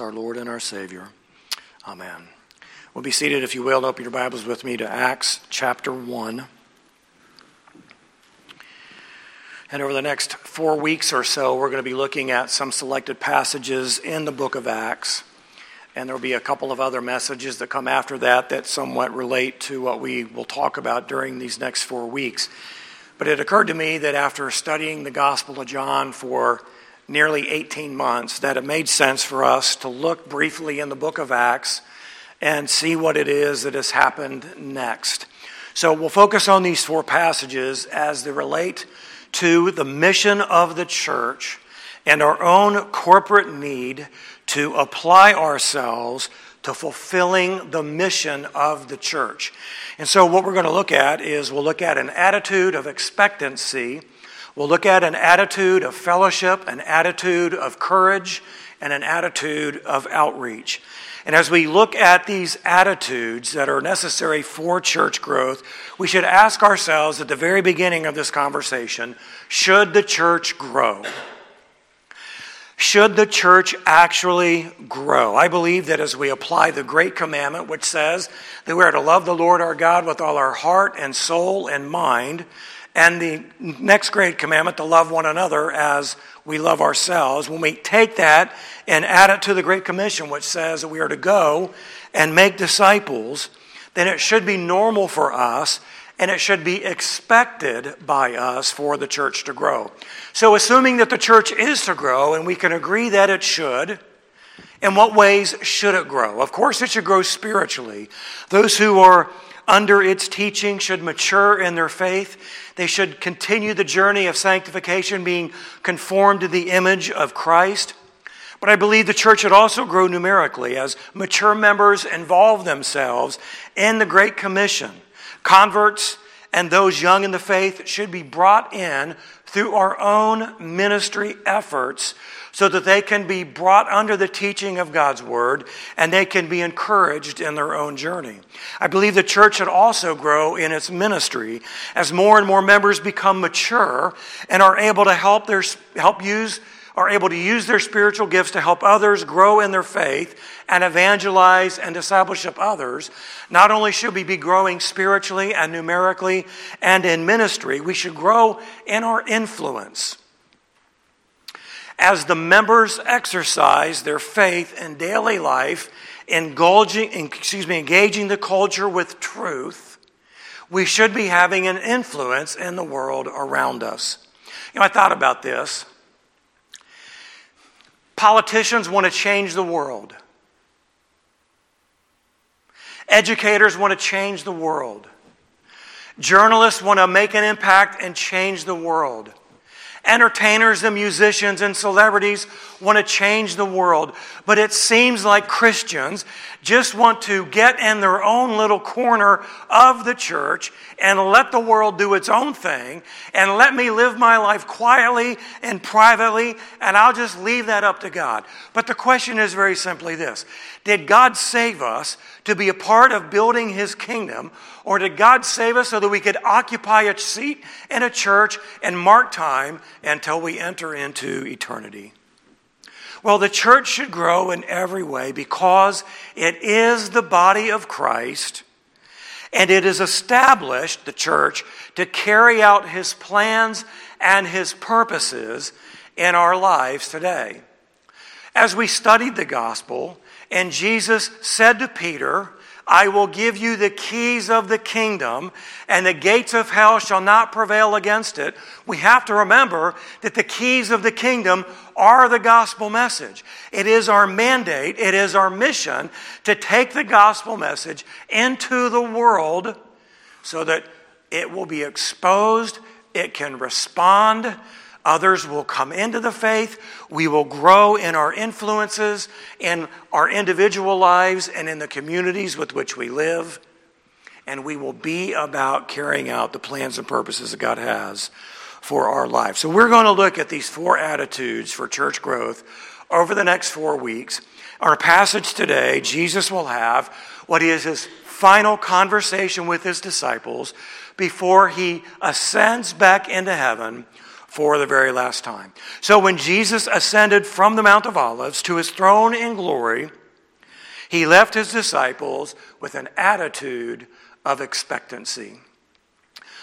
our Lord and our Savior. Amen. We'll be seated, if you will, open your Bibles with me to Acts chapter 1. And over the next four weeks or so, we're going to be looking at some selected passages in the book of Acts. And there will be a couple of other messages that come after that that somewhat relate to what we will talk about during these next four weeks. But it occurred to me that after studying the Gospel of John for nearly 18 months that it made sense for us to look briefly in the book of Acts and see what it is that has happened next. So we'll focus on these four passages as they relate to the mission of the church and our own corporate need to apply ourselves to fulfilling the mission of the church. And so, what we're going to look at is we'll look at an attitude of expectancy We'll look at an attitude of fellowship, an attitude of courage, and an attitude of outreach. And as we look at these attitudes that are necessary for church growth, we should ask ourselves at the very beginning of this conversation should the church grow? Should the church actually grow? I believe that as we apply the Great Commandment, which says that we are to love the Lord our God with all our heart and soul and mind, and the next great commandment to love one another as we love ourselves, when we take that and add it to the Great Commission, which says that we are to go and make disciples, then it should be normal for us and it should be expected by us for the church to grow. So, assuming that the church is to grow, and we can agree that it should, in what ways should it grow? Of course, it should grow spiritually. Those who are under its teaching should mature in their faith. They should continue the journey of sanctification, being conformed to the image of Christ. But I believe the church should also grow numerically as mature members involve themselves in the Great Commission. Converts and those young in the faith should be brought in through our own ministry efforts so that they can be brought under the teaching of God's word and they can be encouraged in their own journey. I believe the church should also grow in its ministry as more and more members become mature and are able to help their help use are able to use their spiritual gifts to help others grow in their faith and evangelize and discipleship others. Not only should we be growing spiritually and numerically and in ministry, we should grow in our influence as the members exercise their faith in daily life, engaging, excuse me, engaging the culture with truth, we should be having an influence in the world around us. You know, I thought about this. Politicians want to change the world. Educators want to change the world. Journalists want to make an impact and change the world. Entertainers and musicians and celebrities want to change the world, but it seems like Christians just want to get in their own little corner of the church and let the world do its own thing and let me live my life quietly and privately, and I'll just leave that up to God. But the question is very simply this Did God save us to be a part of building His kingdom, or did God save us so that we could occupy a seat in a church and mark time until we enter into eternity? Well, the church should grow in every way because it is the body of Christ and it is established, the church, to carry out his plans and his purposes in our lives today. As we studied the gospel, and Jesus said to Peter, I will give you the keys of the kingdom, and the gates of hell shall not prevail against it. We have to remember that the keys of the kingdom are the gospel message. It is our mandate, it is our mission to take the gospel message into the world so that it will be exposed, it can respond, Others will come into the faith. We will grow in our influences, in our individual lives, and in the communities with which we live. And we will be about carrying out the plans and purposes that God has for our life. So, we're going to look at these four attitudes for church growth over the next four weeks. Our passage today, Jesus will have what is his final conversation with his disciples before he ascends back into heaven for the very last time. So when Jesus ascended from the Mount of Olives to his throne in glory, he left his disciples with an attitude of expectancy.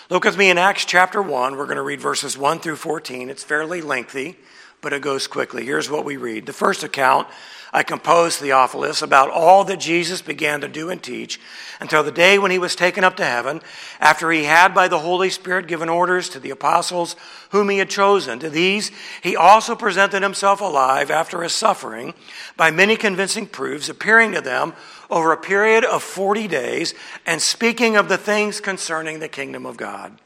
Look with me in Acts chapter 1. We're going to read verses 1 through 14. It's fairly lengthy, but it goes quickly. Here's what we read. The first account I composed Theophilus about all that Jesus began to do and teach until the day when he was taken up to heaven, after he had by the Holy Spirit given orders to the apostles whom he had chosen. To these he also presented himself alive after his suffering by many convincing proofs, appearing to them over a period of 40 days and speaking of the things concerning the kingdom of God.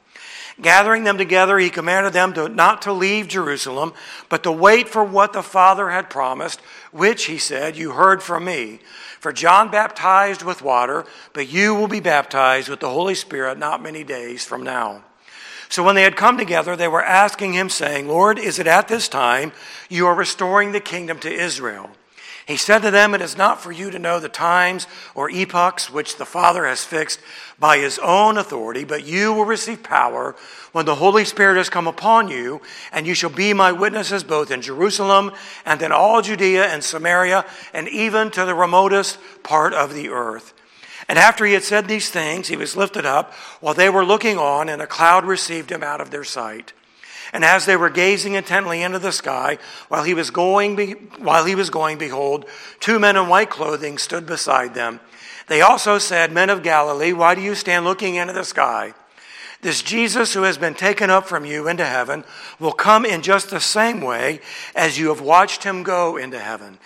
Gathering them together, he commanded them to, not to leave Jerusalem, but to wait for what the Father had promised, which, he said, you heard from me. For John baptized with water, but you will be baptized with the Holy Spirit not many days from now. So when they had come together, they were asking him, saying, Lord, is it at this time you are restoring the kingdom to Israel? He said to them, It is not for you to know the times or epochs which the Father has fixed by his own authority, but you will receive power when the Holy Spirit has come upon you, and you shall be my witnesses both in Jerusalem and in all Judea and Samaria, and even to the remotest part of the earth. And after he had said these things, he was lifted up while they were looking on, and a cloud received him out of their sight. And as they were gazing intently into the sky, while he was going, be, while he was going, behold, two men in white clothing stood beside them. They also said, Men of Galilee, why do you stand looking into the sky? This Jesus who has been taken up from you into heaven will come in just the same way as you have watched him go into heaven.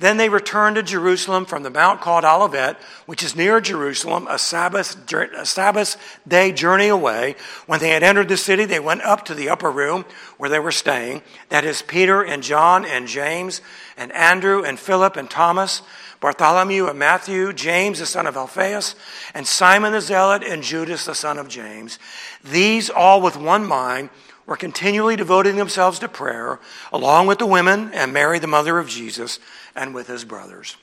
Then they returned to Jerusalem from the mount called Olivet, which is near Jerusalem, a Sabbath, a Sabbath day journey away. When they had entered the city, they went up to the upper room where they were staying. That is Peter and John and James and Andrew and Philip and Thomas, Bartholomew and Matthew, James the son of Alphaeus, and Simon the Zealot and Judas the son of James. These all with one mind were continually devoting themselves to prayer, along with the women and Mary, the mother of Jesus and with his brothers.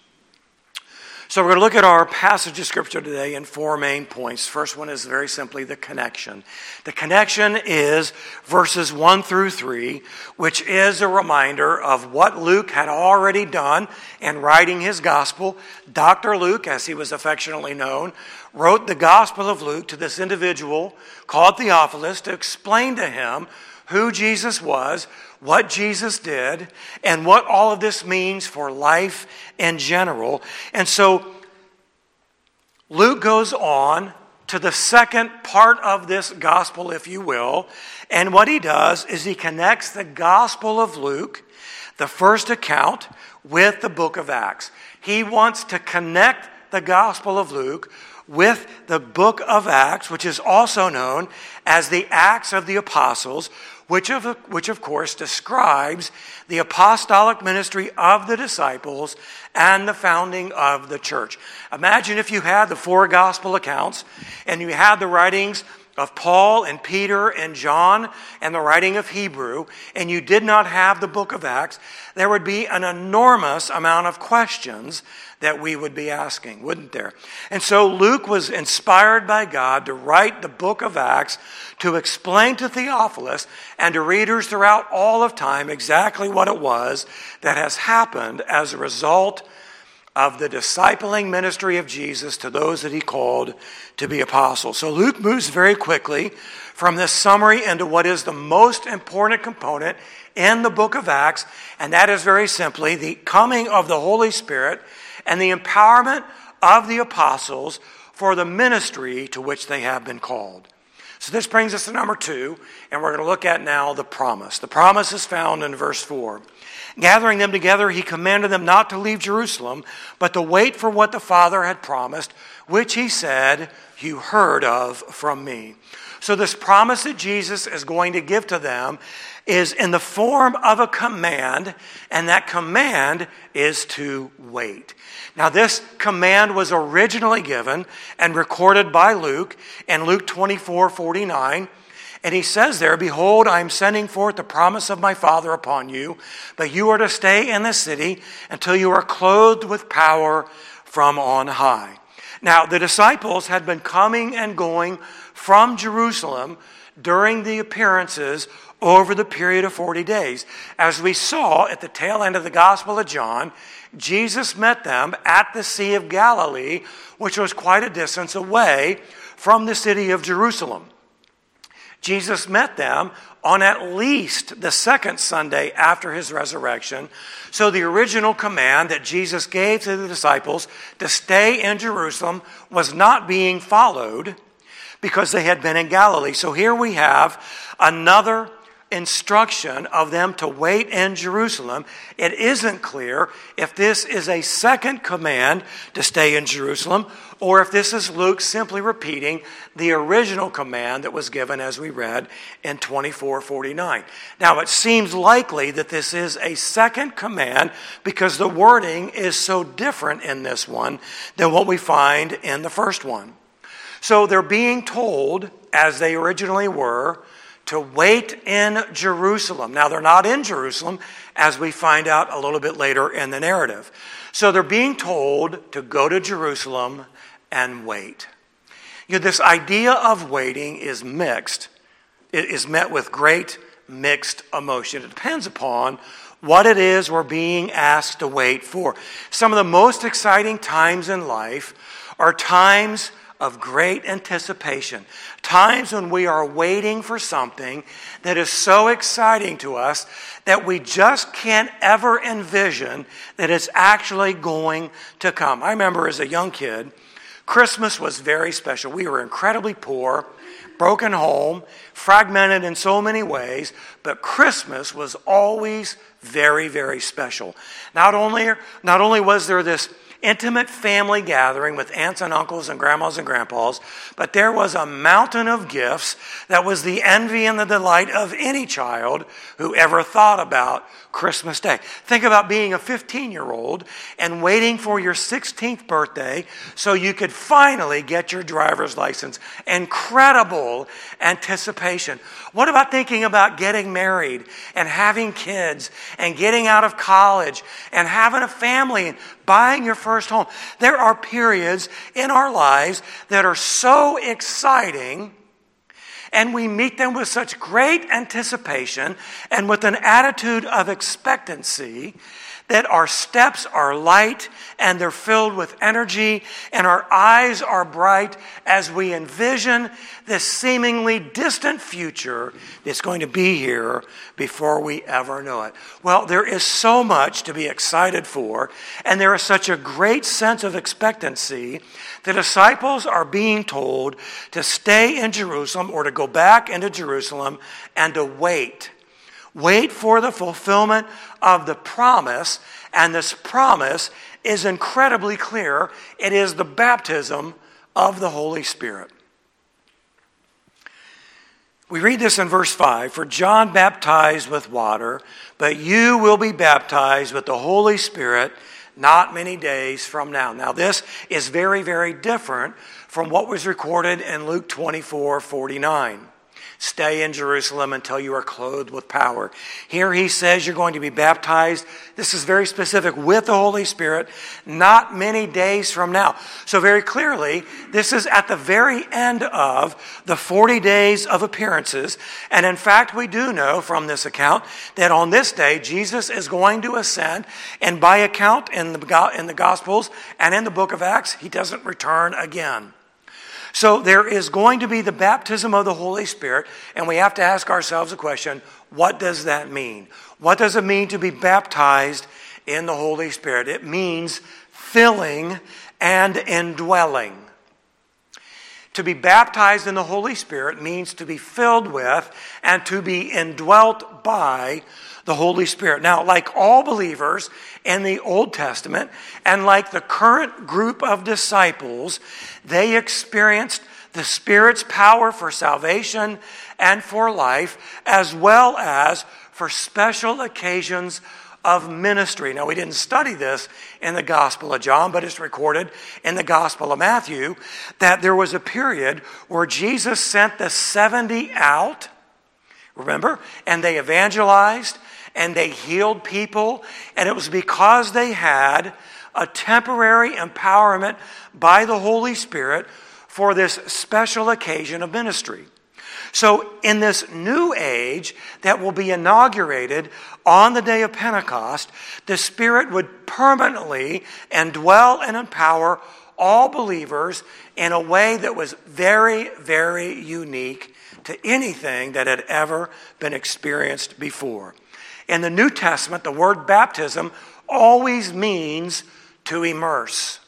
So, we're going to look at our passage of scripture today in four main points. First one is very simply the connection. The connection is verses 1 through 3, which is a reminder of what Luke had already done in writing his gospel. Dr. Luke, as he was affectionately known, wrote the gospel of Luke to this individual called Theophilus to explain to him who Jesus was, what Jesus did, and what all of this means for life in general. And so Luke goes on to the second part of this gospel, if you will. And what he does is he connects the gospel of Luke, the first account, with the book of Acts. He wants to connect the gospel of Luke with the book of Acts, which is also known as the Acts of the Apostles, which of, which of course describes the apostolic ministry of the disciples and the founding of the church. Imagine if you had the four gospel accounts and you had the writings of Paul and Peter and John and the writing of Hebrew, and you did not have the book of Acts, there would be an enormous amount of questions that we would be asking, wouldn't there? And so Luke was inspired by God to write the book of Acts to explain to Theophilus and to readers throughout all of time exactly what it was that has happened as a result of the discipling ministry of Jesus to those that he called to be apostles. So Luke moves very quickly from this summary into what is the most important component in the book of Acts, and that is very simply the coming of the Holy Spirit and the empowerment of the apostles for the ministry to which they have been called. So this brings us to number two, and we're going to look at now the promise. The promise is found in verse 4. Gathering them together, he commanded them not to leave Jerusalem, but to wait for what the Father had promised, which he said, You heard of from me. So, this promise that Jesus is going to give to them is in the form of a command, and that command is to wait. Now, this command was originally given and recorded by Luke in Luke 24 49. And he says there, Behold, I am sending forth the promise of my Father upon you, but you are to stay in the city until you are clothed with power from on high. Now, the disciples had been coming and going from Jerusalem during the appearances over the period of 40 days. As we saw at the tail end of the Gospel of John, Jesus met them at the Sea of Galilee, which was quite a distance away from the city of Jerusalem. Jesus met them on at least the second Sunday after his resurrection. So the original command that Jesus gave to the disciples to stay in Jerusalem was not being followed because they had been in Galilee. So here we have another instruction of them to wait in Jerusalem. It isn't clear if this is a second command to stay in Jerusalem or if this is Luke simply repeating the original command that was given as we read in 2449. Now, it seems likely that this is a second command because the wording is so different in this one than what we find in the first one. So they're being told, as they originally were, to wait in Jerusalem. Now, they're not in Jerusalem, as we find out a little bit later in the narrative. So they're being told to go to Jerusalem and wait. You know, this idea of waiting is mixed. It is met with great mixed emotion. It depends upon what it is we're being asked to wait for. Some of the most exciting times in life are times of great anticipation, times when we are waiting for something that is so exciting to us that we just can't ever envision that it's actually going to come. I remember as a young kid, Christmas was very special. We were incredibly poor, broken home, fragmented in so many ways, but Christmas was always very, very special. Not only, not only was there this intimate family gathering with aunts and uncles and grandmas and grandpas, but there was a mountain of gifts that was the envy and the delight of any child who ever thought about Christmas Day. Think about being a 15 year old and waiting for your 16th birthday so you could finally get your driver's license. Incredible anticipation. What about thinking about getting married and having kids and getting out of college and having a family and buying your first home? There are periods in our lives that are so exciting and we meet them with such great anticipation and with an attitude of expectancy that our steps are light and they're filled with energy and our eyes are bright as we envision this seemingly distant future that's going to be here before we ever know it. Well, there is so much to be excited for, and there is such a great sense of expectancy. The disciples are being told to stay in Jerusalem or to go back into Jerusalem and to wait Wait for the fulfillment of the promise, and this promise is incredibly clear. It is the baptism of the Holy Spirit. We read this in verse 5 For John baptized with water, but you will be baptized with the Holy Spirit not many days from now. Now, this is very, very different from what was recorded in Luke 24 49. Stay in Jerusalem until you are clothed with power. Here he says you're going to be baptized. This is very specific with the Holy Spirit, not many days from now. So, very clearly, this is at the very end of the 40 days of appearances. And in fact, we do know from this account that on this day, Jesus is going to ascend. And by account in the, in the Gospels and in the book of Acts, he doesn't return again. So there is going to be the baptism of the Holy Spirit, and we have to ask ourselves a question what does that mean? What does it mean to be baptized in the Holy Spirit? It means filling and indwelling. To be baptized in the Holy Spirit means to be filled with and to be indwelt by the Holy Spirit. Now, like all believers in the Old Testament, and like the current group of disciples, they experienced the Spirit's power for salvation and for life, as well as for special occasions of ministry. Now, we didn't study this in the Gospel of John, but it's recorded in the Gospel of Matthew that there was a period where Jesus sent the 70 out, remember, and they evangelized and they healed people. And it was because they had a temporary empowerment by the Holy Spirit for this special occasion of ministry. So, in this new age that will be inaugurated on the day of Pentecost, the Spirit would permanently and dwell and empower all believers in a way that was very, very unique to anything that had ever been experienced before. In the New Testament, the word baptism always means to immerse.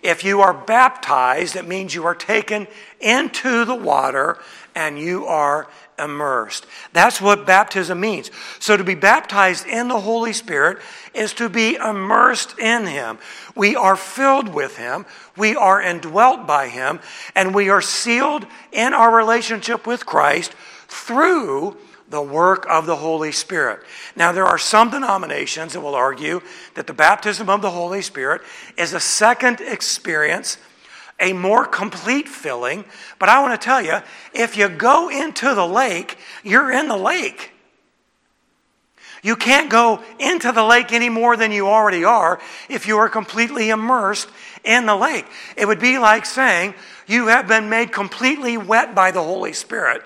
If you are baptized, it means you are taken into the water and you are immersed. That's what baptism means. So to be baptized in the Holy Spirit is to be immersed in Him. We are filled with Him, we are indwelt by Him, and we are sealed in our relationship with Christ through the work of the Holy Spirit. Now, there are some denominations that will argue that the baptism of the Holy Spirit is a second experience a more complete filling. But I want to tell you if you go into the lake, you're in the lake. You can't go into the lake any more than you already are if you are completely immersed in the lake. It would be like saying you have been made completely wet by the Holy Spirit,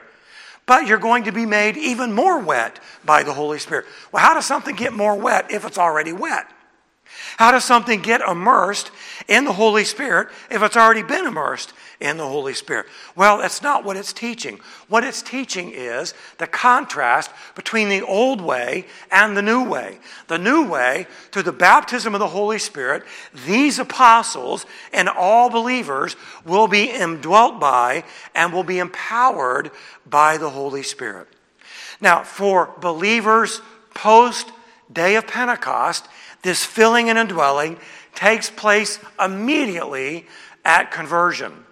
but you're going to be made even more wet by the Holy Spirit. Well, how does something get more wet if it's already wet? How does something get immersed in the Holy Spirit if it's already been immersed in the Holy Spirit? Well, that's not what it's teaching. What it's teaching is the contrast between the old way and the new way. The new way, through the baptism of the Holy Spirit, these apostles and all believers will be indwelt by and will be empowered by the Holy Spirit. Now, for believers post day of Pentecost, this filling and indwelling takes place immediately at conversion.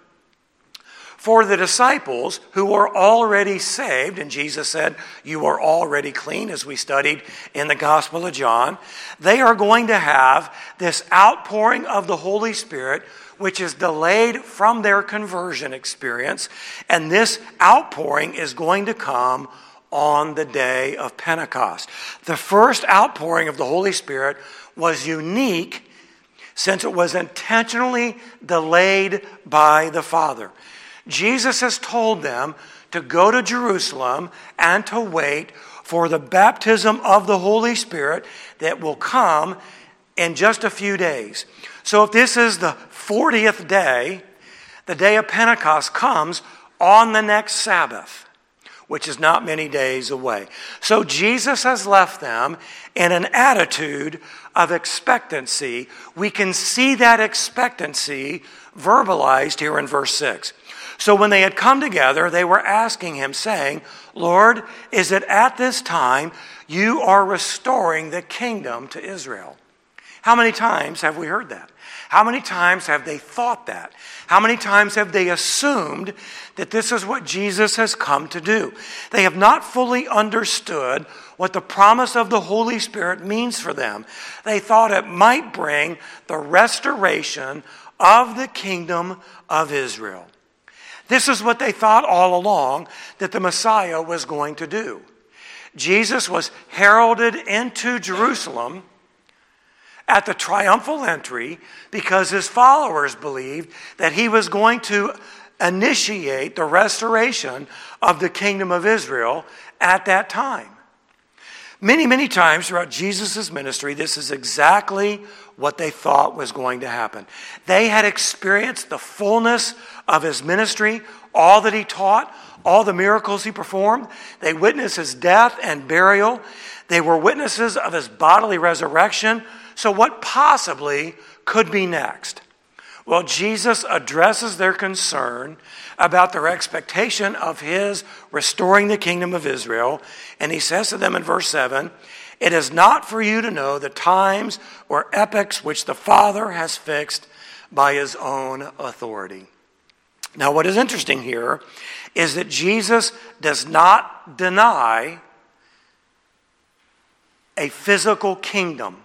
For the disciples who were already saved, and Jesus said, You are already clean, as we studied in the Gospel of John, they are going to have this outpouring of the Holy Spirit, which is delayed from their conversion experience. And this outpouring is going to come on the day of Pentecost. The first outpouring of the Holy Spirit was unique since it was intentionally delayed by the Father. Jesus has told them to go to Jerusalem and to wait for the baptism of the Holy Spirit that will come in just a few days. So if this is the 40th day, the day of Pentecost comes on the next Sabbath which is not many days away. So Jesus has left them in an attitude of expectancy. We can see that expectancy verbalized here in verse 6. So when they had come together, they were asking him, saying, Lord, is it at this time you are restoring the kingdom to Israel? How many times have we heard that? How many times have they thought that? How many times have they assumed that this is what Jesus has come to do? They have not fully understood what the promise of the Holy Spirit means for them. They thought it might bring the restoration of the kingdom of Israel. This is what they thought all along that the Messiah was going to do. Jesus was heralded into Jerusalem at the triumphal entry because his followers believed that he was going to initiate the restoration of the kingdom of Israel at that time. Many, many times throughout Jesus' ministry, this is exactly what they thought was going to happen. They had experienced the fullness of his ministry, all that he taught, all the miracles he performed. They witnessed his death and burial. They were witnesses of his bodily resurrection, so, what possibly could be next? Well, Jesus addresses their concern about their expectation of his restoring the kingdom of Israel. And he says to them in verse 7 It is not for you to know the times or epochs which the Father has fixed by his own authority. Now, what is interesting here is that Jesus does not deny a physical kingdom.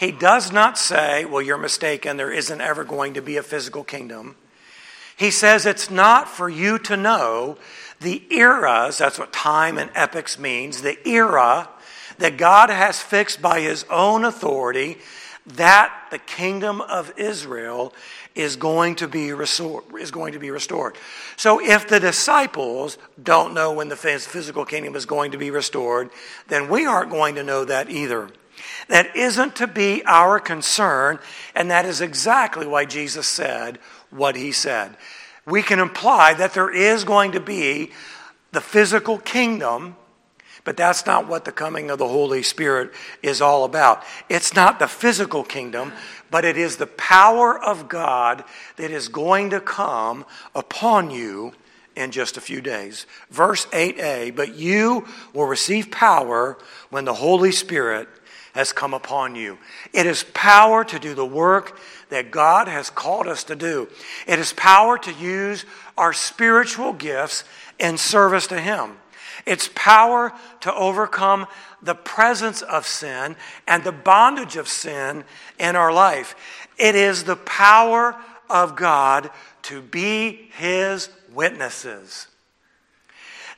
He does not say, well, you're mistaken, there isn't ever going to be a physical kingdom. He says it's not for you to know the eras, that's what time and epochs means, the era that God has fixed by his own authority, that the kingdom of Israel is going to be restored, is going to be restored. So if the disciples don't know when the physical kingdom is going to be restored, then we aren't going to know that either. That isn't to be our concern, and that is exactly why Jesus said what he said. We can imply that there is going to be the physical kingdom but that's not what the coming of the Holy Spirit is all about. It's not the physical kingdom, but it is the power of God that is going to come upon you in just a few days. Verse 8a But you will receive power when the Holy Spirit has come upon you. It is power to do the work that God has called us to do, it is power to use our spiritual gifts in service to Him. It's power to overcome the presence of sin and the bondage of sin in our life. It is the power of God to be His witnesses.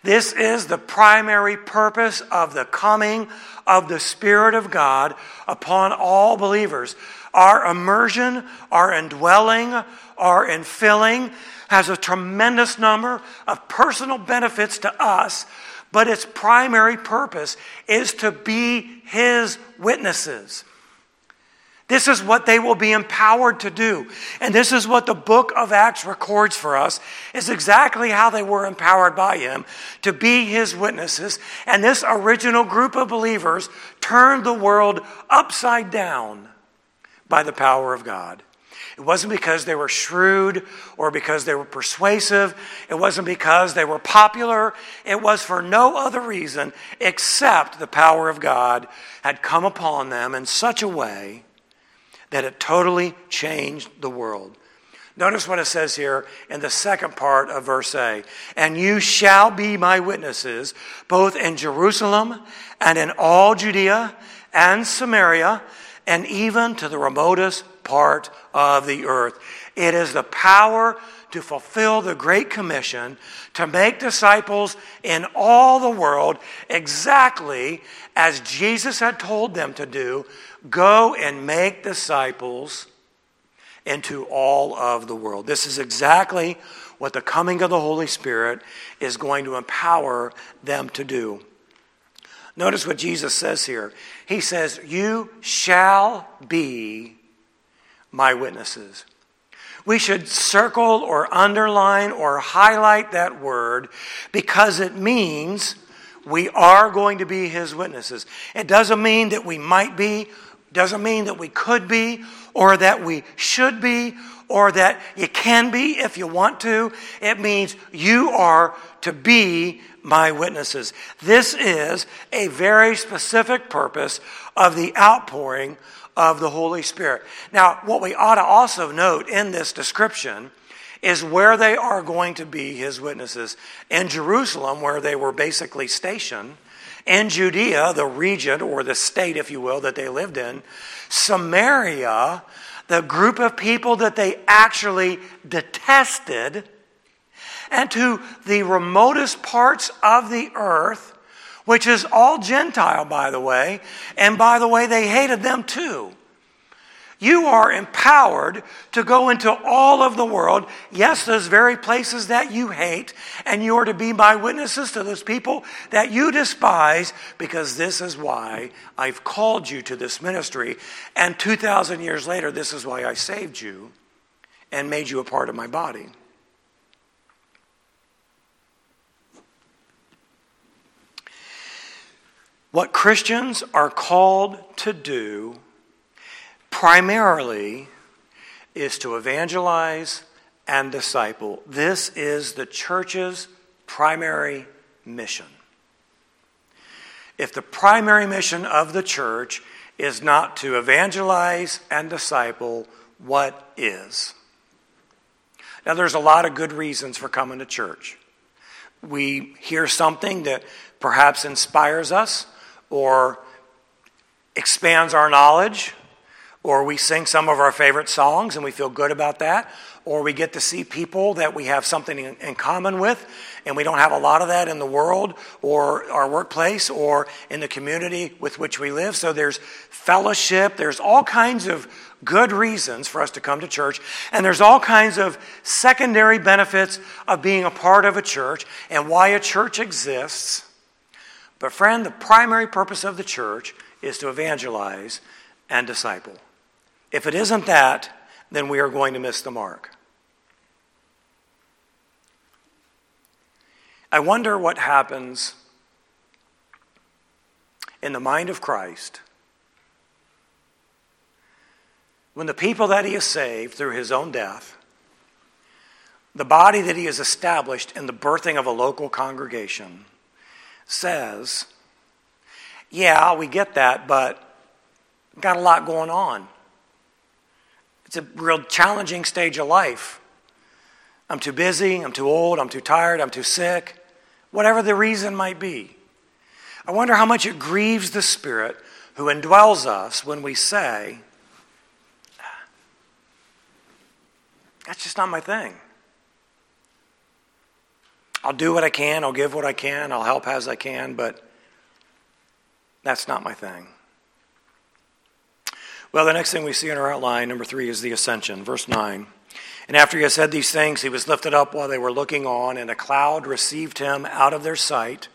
This is the primary purpose of the coming of the Spirit of God upon all believers. Our immersion, our indwelling, our infilling has a tremendous number of personal benefits to us but its primary purpose is to be his witnesses. This is what they will be empowered to do. And this is what the book of Acts records for us is exactly how they were empowered by him to be his witnesses. And this original group of believers turned the world upside down by the power of God. It wasn't because they were shrewd or because they were persuasive. It wasn't because they were popular. It was for no other reason except the power of God had come upon them in such a way that it totally changed the world. Notice what it says here in the second part of verse A. And you shall be my witnesses, both in Jerusalem and in all Judea and Samaria, and even to the remotest part of the earth. It is the power to fulfill the Great Commission to make disciples in all the world exactly as Jesus had told them to do go and make disciples into all of the world. This is exactly what the coming of the Holy Spirit is going to empower them to do. Notice what Jesus says here. He says, You shall be my witnesses. We should circle or underline or highlight that word because it means we are going to be his witnesses. It doesn't mean that we might be, doesn't mean that we could be, or that we should be, or that you can be if you want to. It means you are to be my witnesses. This is a very specific purpose of the outpouring of the Holy Spirit. Now, what we ought to also note in this description is where they are going to be his witnesses. In Jerusalem, where they were basically stationed, in Judea, the region or the state, if you will, that they lived in, Samaria, the group of people that they actually detested, and to the remotest parts of the earth which is all Gentile, by the way. And by the way, they hated them too. You are empowered to go into all of the world, yes, those very places that you hate, and you are to be my witnesses to those people that you despise, because this is why I've called you to this ministry. And 2,000 years later, this is why I saved you and made you a part of my body. What Christians are called to do primarily is to evangelize and disciple. This is the church's primary mission. If the primary mission of the church is not to evangelize and disciple, what is? Now, there's a lot of good reasons for coming to church. We hear something that perhaps inspires us or expands our knowledge or we sing some of our favorite songs and we feel good about that, or we get to see people that we have something in, in, common with, and we don't have a lot of that in the world or our workplace or in the community with which we live. So there's fellowship, there's all kinds of good reasons for us to come to church, and there's all kinds of secondary benefits of being a part of a church and why a church exists. But, friend, the primary purpose of the church is to evangelize and disciple. If it isn't that, then we are going to miss the mark. I wonder what happens in the mind of Christ when the people that he has saved through his own death, the body that he has established in the birthing of a local congregation, says, Yeah, we get that, but got a lot going on. It's a real challenging stage of life. I'm too busy, I'm too old, I'm too tired, I'm too sick, whatever the reason might be. I wonder how much it grieves the Spirit who indwells us when we say, That's just not my thing. I'll do what I can, I'll give what I can, I'll help as I can, but that's not my thing. Well, the next thing we see in our outline, number three, is the ascension. Verse 9. And after he had said these things, he was lifted up while they were looking on, and a cloud received him out of their sight.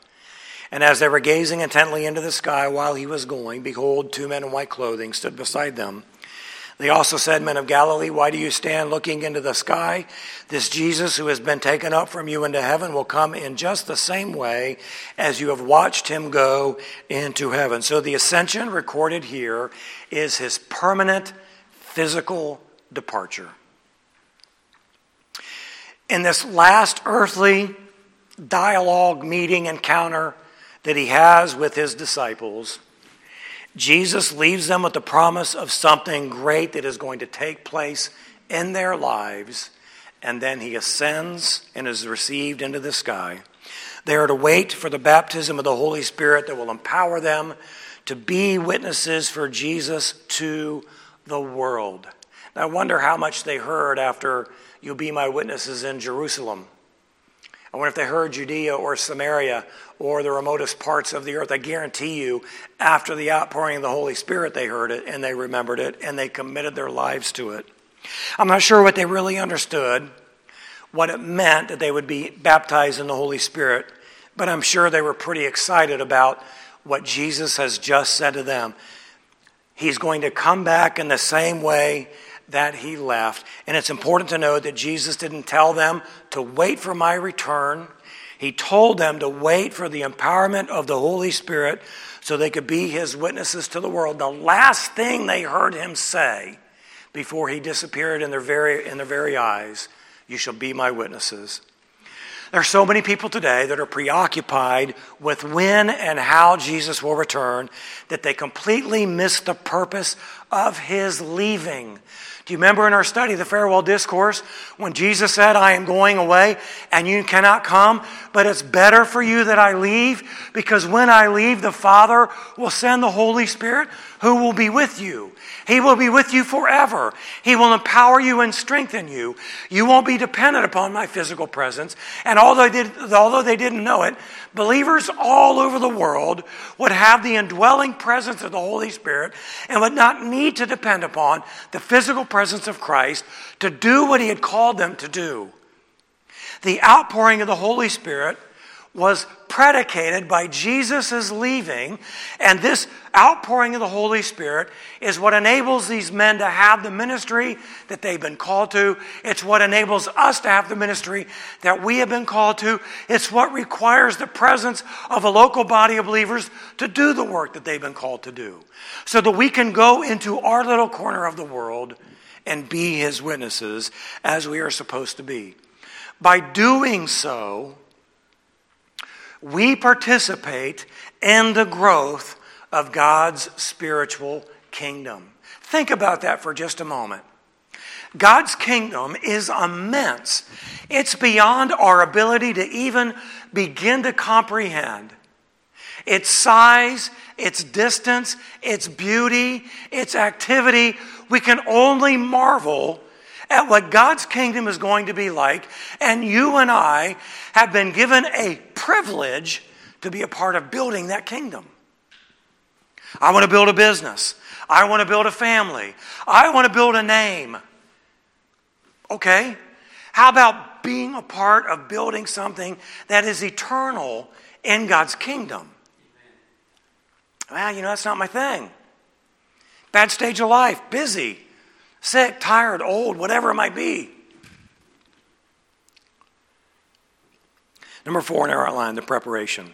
And as they were gazing intently into the sky while he was going, behold, two men in white clothing stood beside them. They also said, Men of Galilee, why do you stand looking into the sky? This Jesus who has been taken up from you into heaven will come in just the same way as you have watched him go into heaven. So the ascension recorded here is his permanent physical departure. In this last earthly dialogue, meeting, encounter that he has with his disciples, Jesus leaves them with the promise of something great that is going to take place in their lives, and then he ascends and is received into the sky. They are to wait for the baptism of the Holy Spirit that will empower them to be witnesses for Jesus to the world. Now, I wonder how much they heard after you'll be my witnesses in Jerusalem. I wonder if they heard Judea or Samaria or the remotest parts of the earth. I guarantee you, after the outpouring of the Holy Spirit, they heard it and they remembered it and they committed their lives to it. I'm not sure what they really understood, what it meant that they would be baptized in the Holy Spirit, but I'm sure they were pretty excited about what Jesus has just said to them. He's going to come back in the same way that he left. And it's important to know that Jesus didn't tell them to wait for my return. He told them to wait for the empowerment of the Holy Spirit so they could be his witnesses to the world. The last thing they heard him say before he disappeared in their very, in their very eyes, you shall be my witnesses. There are so many people today that are preoccupied with when and how Jesus will return that they completely miss the purpose of his leaving. Do you remember in our study, the farewell discourse, when Jesus said, I am going away and you cannot come, but it's better for you that I leave because when I leave, the Father will send the Holy Spirit who will be with you. He will be with you forever. He will empower you and strengthen you. You won't be dependent upon my physical presence. And although they, did, although they didn't know it, believers all over the world would have the indwelling presence of the Holy Spirit and would not need to depend upon the physical presence of Christ to do what He had called them to do. The outpouring of the Holy Spirit was predicated by Jesus' leaving, and this outpouring of the Holy Spirit is what enables these men to have the ministry that they've been called to. It's what enables us to have the ministry that we have been called to. It's what requires the presence of a local body of believers to do the work that they've been called to do, so that we can go into our little corner of the world and be his witnesses as we are supposed to be. By doing so, we participate in the growth of God's spiritual kingdom. Think about that for just a moment. God's kingdom is immense. It's beyond our ability to even begin to comprehend. Its size, its distance, its beauty, its activity. We can only marvel at what God's kingdom is going to be like. And you and I have been given a privilege to be a part of building that kingdom. I want to build a business. I want to build a family. I want to build a name. Okay? How about being a part of building something that is eternal in God's kingdom? Well, you know, that's not my thing. Bad stage of life, busy, sick, tired, old, whatever it might be. Number four in our outline, the preparation.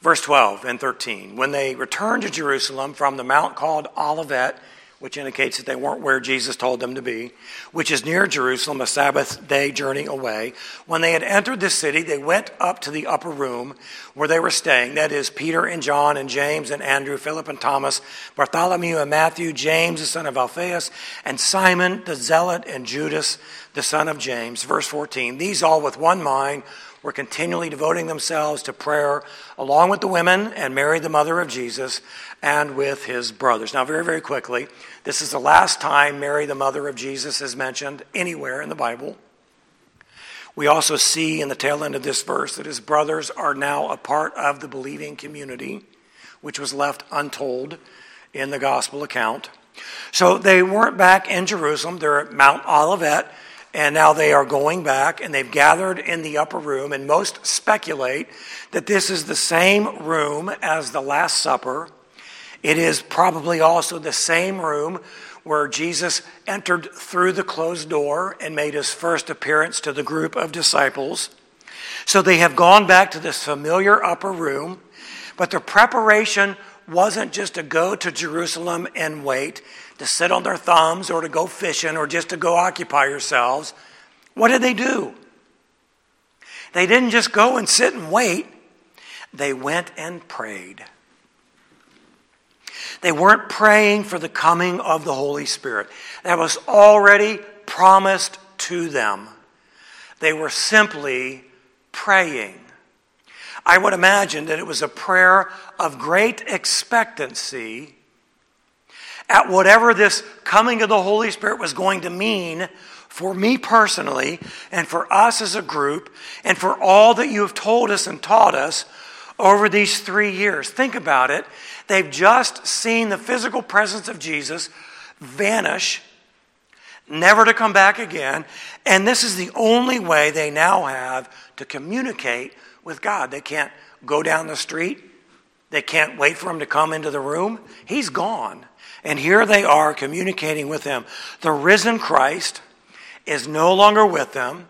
Verse 12 and 13. When they returned to Jerusalem from the mount called Olivet, which indicates that they weren't where Jesus told them to be, which is near Jerusalem, a Sabbath day journey away. When they had entered the city, they went up to the upper room where they were staying. That is, Peter and John and James and Andrew, Philip and Thomas, Bartholomew and Matthew, James the son of Alphaeus, and Simon the zealot, and Judas the son of James. Verse 14. These all with one mind were continually devoting themselves to prayer along with the women and Mary, the mother of Jesus, and with his brothers. Now, very, very quickly, this is the last time Mary, the mother of Jesus, is mentioned anywhere in the Bible. We also see in the tail end of this verse that his brothers are now a part of the believing community, which was left untold in the gospel account. So they weren't back in Jerusalem, they're at Mount Olivet and now they are going back and they've gathered in the upper room, and most speculate that this is the same room as the Last Supper. It is probably also the same room where Jesus entered through the closed door and made his first appearance to the group of disciples. So they have gone back to this familiar upper room, but their preparation wasn't just to go to Jerusalem and wait to sit on their thumbs or to go fishing or just to go occupy yourselves. What did they do? They didn't just go and sit and wait, they went and prayed. They weren't praying for the coming of the Holy Spirit. That was already promised to them. They were simply praying. I would imagine that it was a prayer of great expectancy at whatever this coming of the Holy Spirit was going to mean for me personally and for us as a group and for all that you have told us and taught us over these three years. Think about it. They've just seen the physical presence of Jesus vanish, never to come back again. And this is the only way they now have to communicate with God. They can't go down the street, they can't wait for him to come into the room. He's gone. And here they are communicating with him. The risen Christ is no longer with them.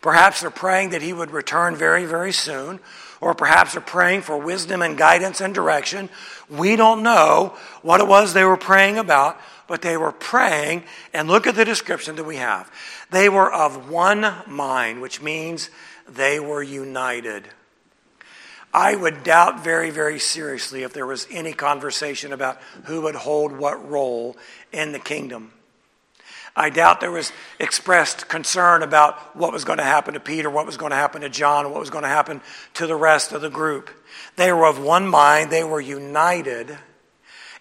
Perhaps they're praying that he would return very, very soon, or perhaps they're praying for wisdom and guidance and direction. We don't know what it was they were praying about, but they were praying, and look at the description that we have. They were of one mind, which means they were united. I would doubt very, very seriously if there was any conversation about who would hold what role in the kingdom. I doubt there was expressed concern about what was going to happen to Peter, what was going to happen to John, what was going to happen to the rest of the group. They were of one mind, they were united.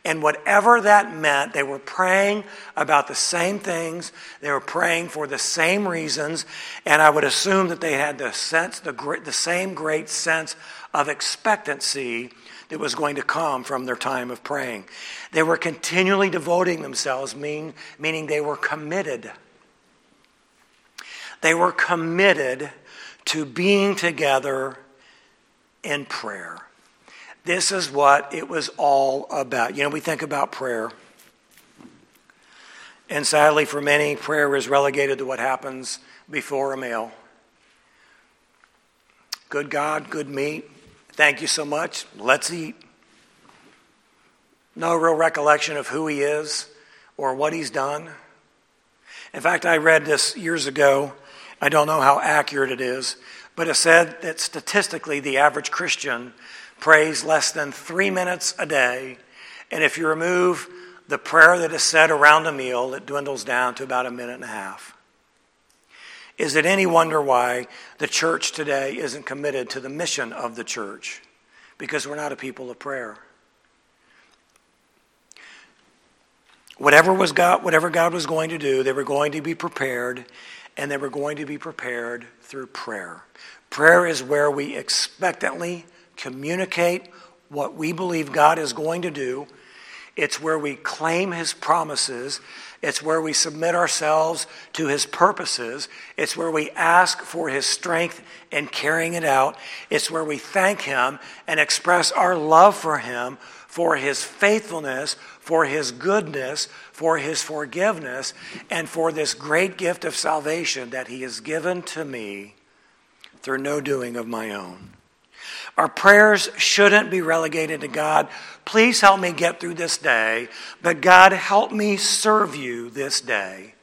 And whatever that meant, they were praying about the same things. They were praying for the same reasons. And I would assume that they had the sense, the, the same great sense of expectancy that was going to come from their time of praying. They were continually devoting themselves, mean, meaning they were committed. They were committed to being together in prayer. This is what it was all about. You know, we think about prayer. And sadly, for many, prayer is relegated to what happens before a meal. Good God, good meat, Thank you so much. Let's eat. No real recollection of who he is or what he's done. In fact, I read this years ago. I don't know how accurate it is, but it said that statistically, the average Christian prays less than three minutes a day. And if you remove the prayer that is said around a meal, it dwindles down to about a minute and a half. Is it any wonder why the church today isn't committed to the mission of the church? because we're not a people of prayer. Whatever was God, whatever God was going to do, they were going to be prepared, and they were going to be prepared through prayer. Prayer is where we expectantly communicate what we believe God is going to do. It's where we claim his promises. It's where we submit ourselves to his purposes. It's where we ask for his strength in carrying it out. It's where we thank him and express our love for him for his faithfulness, for his goodness, for his forgiveness, and for this great gift of salvation that he has given to me through no doing of my own. Our prayers shouldn't be relegated to God. Please help me get through this day, but God, help me serve you this day.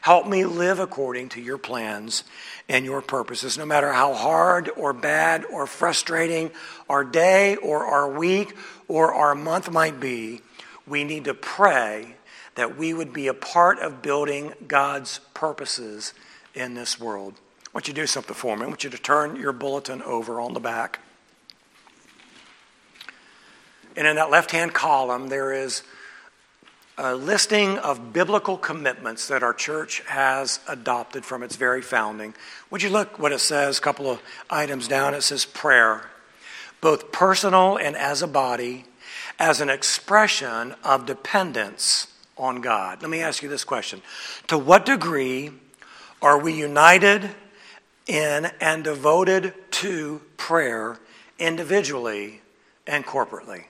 Help me live according to your plans and your purposes, no matter how hard or bad or frustrating our day or our week or our month might be. We need to pray that we would be a part of building God's purposes in this world. Want you to do something for me. I want you to turn your bulletin over on the back. And in that left hand column, there is a listing of biblical commitments that our church has adopted from its very founding. Would you look what it says? A couple of items down. It says prayer, both personal and as a body, as an expression of dependence on God. Let me ask you this question To what degree are we united in and devoted to prayer individually and corporately?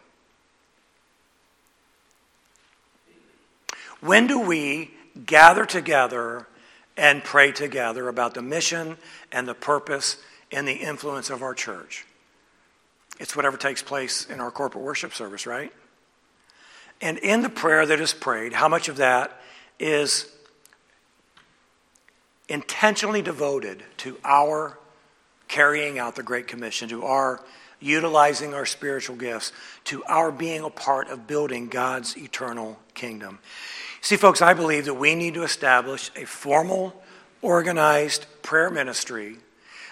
When do we gather together and pray together about the mission and the purpose and the influence of our church? It's whatever takes place in our corporate worship service, right? And in the prayer that is prayed, how much of that is intentionally devoted to our carrying out the Great Commission, to our utilizing our spiritual gifts, to our being a part of building God's eternal kingdom? See, folks, I believe that we need to establish a formal, organized prayer ministry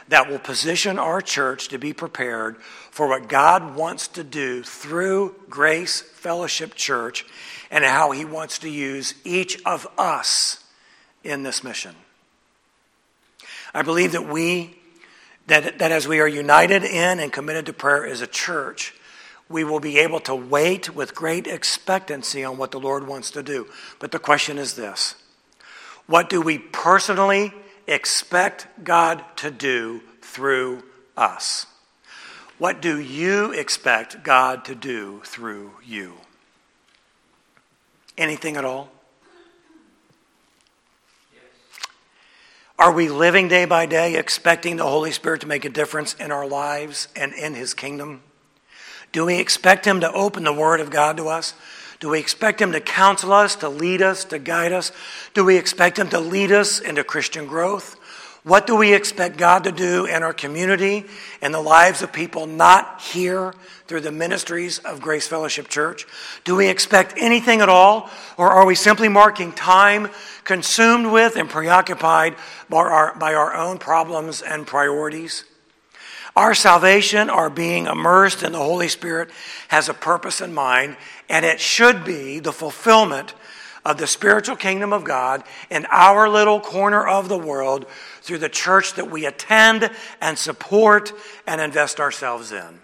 that will position our church to be prepared for what God wants to do through Grace Fellowship Church and how He wants to use each of us in this mission. I believe that we, that, that as we are united in and committed to prayer as a church, we will be able to wait with great expectancy on what the Lord wants to do. But the question is this What do we personally expect God to do through us? What do you expect God to do through you? Anything at all? Are we living day by day expecting the Holy Spirit to make a difference in our lives and in His kingdom? Do we expect Him to open the Word of God to us? Do we expect Him to counsel us, to lead us, to guide us? Do we expect Him to lead us into Christian growth? What do we expect God to do in our community and the lives of people not here through the ministries of Grace Fellowship Church? Do we expect anything at all? Or are we simply marking time consumed with and preoccupied by our, by our own problems and priorities? Our salvation, our being immersed in the Holy Spirit, has a purpose in mind, and it should be the fulfillment of the spiritual kingdom of God in our little corner of the world through the church that we attend and support and invest ourselves in.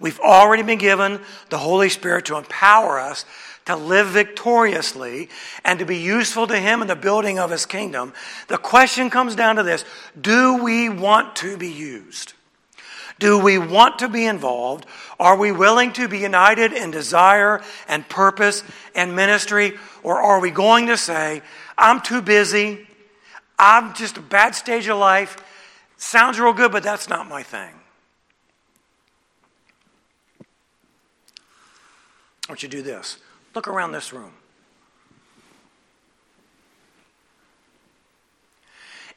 We've already been given the Holy Spirit to empower us to live victoriously and to be useful to Him in the building of His kingdom. The question comes down to this Do we want to be used? Do we want to be involved? Are we willing to be united in desire and purpose and ministry? Or are we going to say, I'm too busy, I'm just a bad stage of life, sounds real good, but that's not my thing? I want you to do this. Look around this room.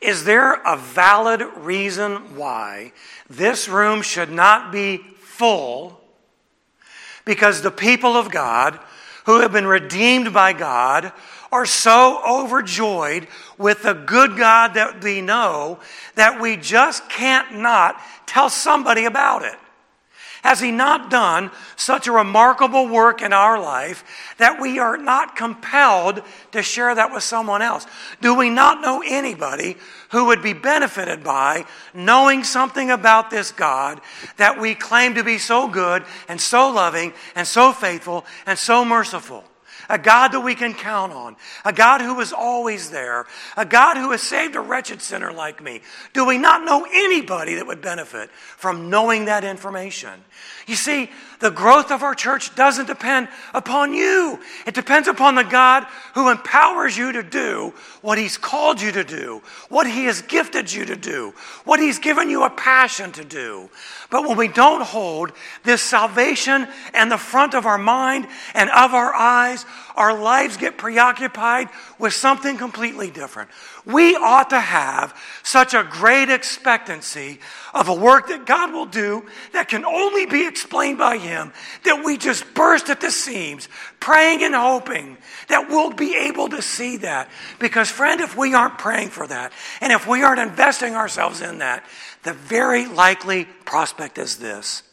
Is there a valid reason why this room should not be full? Because the people of God who have been redeemed by God are so overjoyed with the good God that we know that we just can't not tell somebody about it. Has He not done such a remarkable work in our life that we are not compelled to share that with someone else? Do we not know anybody who would be benefited by knowing something about this God that we claim to be so good and so loving and so faithful and so merciful? A God that we can count on, a God who is always there, a God who has saved a wretched sinner like me. Do we not know anybody that would benefit from knowing that information? You see, the growth of our church doesn't depend upon you. It depends upon the God who empowers you to do what He's called you to do, what He has gifted you to do, what He's given you a passion to do. But when we don't hold this salvation in the front of our mind and of our eyes, our lives get preoccupied with something completely different. We ought to have such a great expectancy of a work that God will do that can only be explained by Him that we just burst at the seams, praying and hoping that we'll be able to see that. Because, friend, if we aren't praying for that, and if we aren't investing ourselves in that, the very likely prospect is this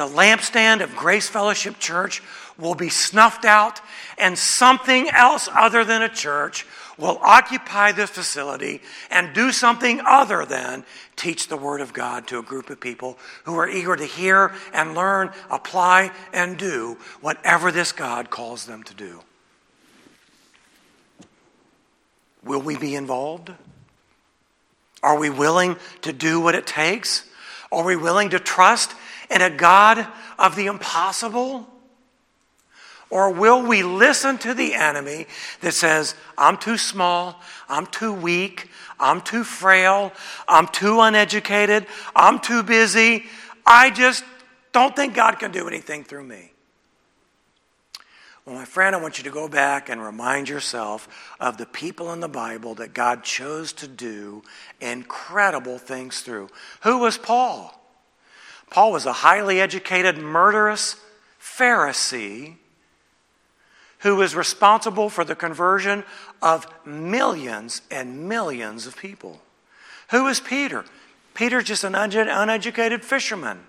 the lampstand of Grace Fellowship Church will be snuffed out, and something else other than a church will occupy this facility and do something other than teach the Word of God to a group of people who are eager to hear and learn, apply, and do whatever this God calls them to do. Will we be involved? Are we willing to do what it takes? Are we willing to trust in a God of the impossible? Or will we listen to the enemy that says, I'm too small, I'm too weak, I'm too frail, I'm too uneducated, I'm too busy, I just don't think God can do anything through me? Well, my friend, I want you to go back and remind yourself of the people in the Bible that God chose to do incredible things through. Who was Paul? Paul was a highly educated, murderous Pharisee who was responsible for the conversion of millions and millions of people. Who is Peter? Peter's just an uneducated fisherman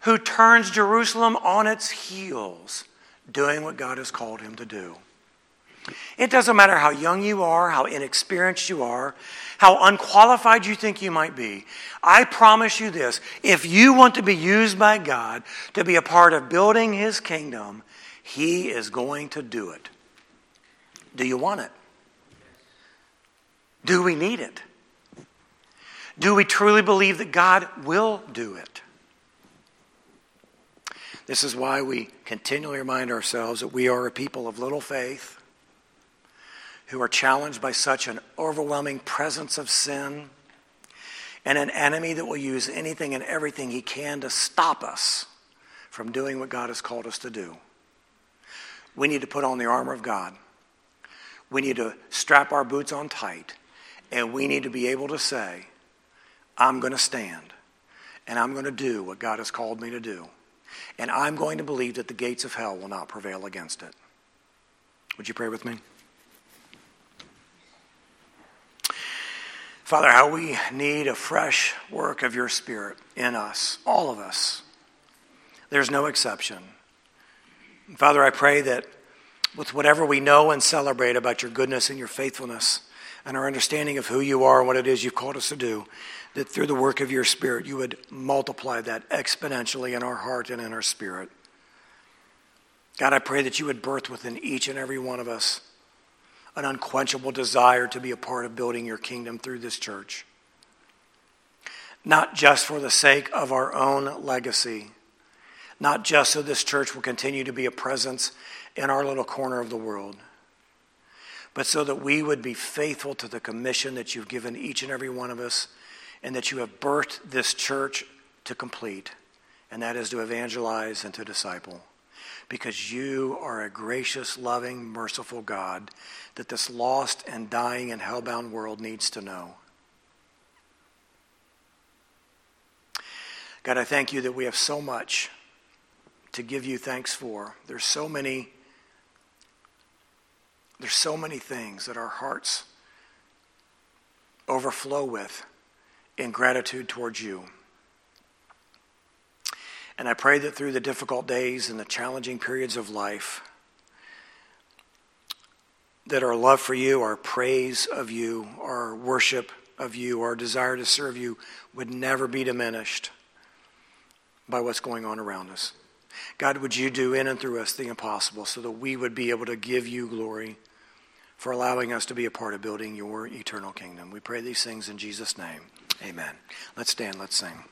who turns Jerusalem on its heels, doing what God has called him to do. It doesn't matter how young you are, how inexperienced you are, how unqualified you think you might be. I promise you this if you want to be used by God to be a part of building His kingdom, he is going to do it. Do you want it? Do we need it? Do we truly believe that God will do it? This is why we continually remind ourselves that we are a people of little faith who are challenged by such an overwhelming presence of sin and an enemy that will use anything and everything he can to stop us from doing what God has called us to do. We need to put on the armor of God. We need to strap our boots on tight. And we need to be able to say, I'm going to stand and I'm going to do what God has called me to do. And I'm going to believe that the gates of hell will not prevail against it. Would you pray with me? Father, how we need a fresh work of your Spirit in us, all of us. There's no exception. Father, I pray that with whatever we know and celebrate about your goodness and your faithfulness and our understanding of who you are and what it is you've called us to do, that through the work of your Spirit, you would multiply that exponentially in our heart and in our spirit. God, I pray that you would birth within each and every one of us an unquenchable desire to be a part of building your kingdom through this church. Not just for the sake of our own legacy not just so this church will continue to be a presence in our little corner of the world, but so that we would be faithful to the commission that you've given each and every one of us and that you have birthed this church to complete, and that is to evangelize and to disciple. Because you are a gracious, loving, merciful God that this lost and dying and hellbound world needs to know. God, I thank you that we have so much to give you thanks for. There's so many there's so many things that our hearts overflow with in gratitude towards you. And I pray that through the difficult days and the challenging periods of life, that our love for you, our praise of you, our worship of you, our desire to serve you would never be diminished by what's going on around us. God, would you do in and through us the impossible so that we would be able to give you glory for allowing us to be a part of building your eternal kingdom? We pray these things in Jesus' name. Amen. Let's stand, let's sing.